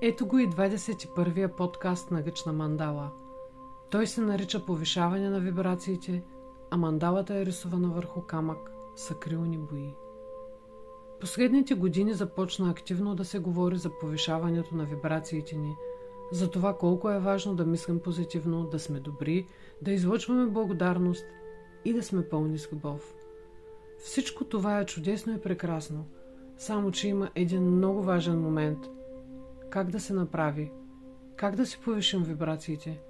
Ето го и 21-я подкаст на Гъчна мандала. Той се нарича повишаване на вибрациите, а мандалата е рисувана върху камък с акрилни бои. Последните години започна активно да се говори за повишаването на вибрациите ни, за това колко е важно да мислим позитивно, да сме добри, да излъчваме благодарност и да сме пълни с любов. Всичко това е чудесно и прекрасно, само че има един много важен момент – как да се направи, как да си повишим вибрациите,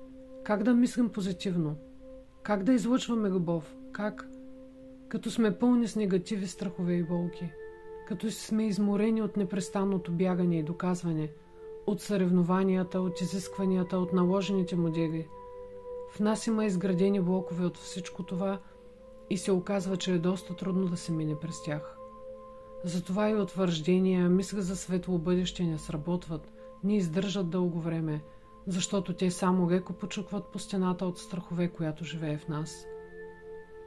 как да мислим позитивно, как да излъчваме любов, как, като сме пълни с негативи, страхове и болки, като сме изморени от непрестанното бягане и доказване, от съревнованията, от изискванията, от наложените модели. В нас има изградени блокове от всичко това и се оказва, че е доста трудно да се мине през тях. Затова и утвърждения, мисля за светло бъдеще не сработват, не издържат дълго време, защото те само леко почукват по стената от страхове, която живее в нас.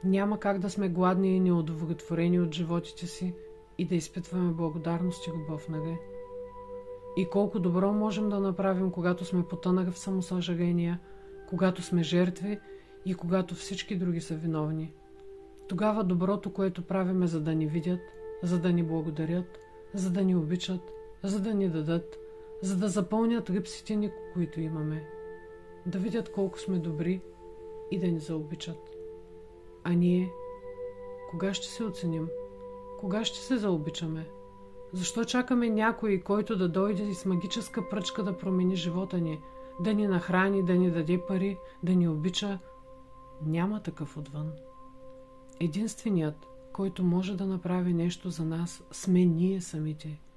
Няма как да сме гладни и неудовлетворени от животите си и да изпитваме благодарност и любов, нали? И колко добро можем да направим, когато сме потънали в самосъжаления, когато сме жертви и когато всички други са виновни. Тогава доброто, което правиме, за да ни видят, за да ни благодарят, за да ни обичат, за да ни дадат, за да запълнят липсите ни, които имаме, да видят колко сме добри и да ни заобичат. А ние, кога ще се оценим? Кога ще се заобичаме? Защо чакаме някой, който да дойде и с магическа пръчка да промени живота ни, да ни нахрани, да ни даде пари, да ни обича? Няма такъв отвън. Единственият, който може да направи нещо за нас, сме ние самите –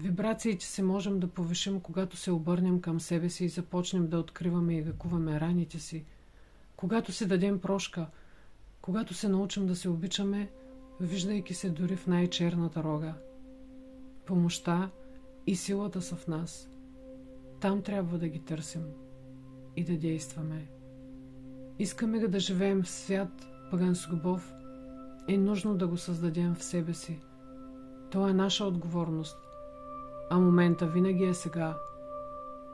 Вибрациите си можем да повишим, когато се обърнем към себе си и започнем да откриваме и векуваме раните си. Когато си дадем прошка, когато се научим да се обичаме, виждайки се дори в най-черната рога. Помощта и силата са в нас. Там трябва да ги търсим и да действаме. Искаме да живеем в свят, пъган с любов, е нужно да го създадем в себе си. То е наша отговорност – а момента винаги е сега.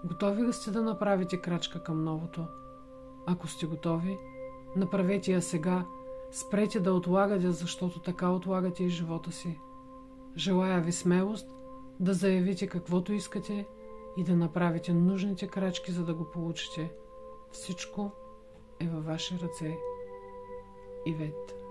Готови ли сте да направите крачка към новото? Ако сте готови, направете я сега. Спрете да отлагате, защото така отлагате и живота си. Желая ви смелост да заявите каквото искате и да направите нужните крачки, за да го получите. Всичко е във ваши ръце. Ивет.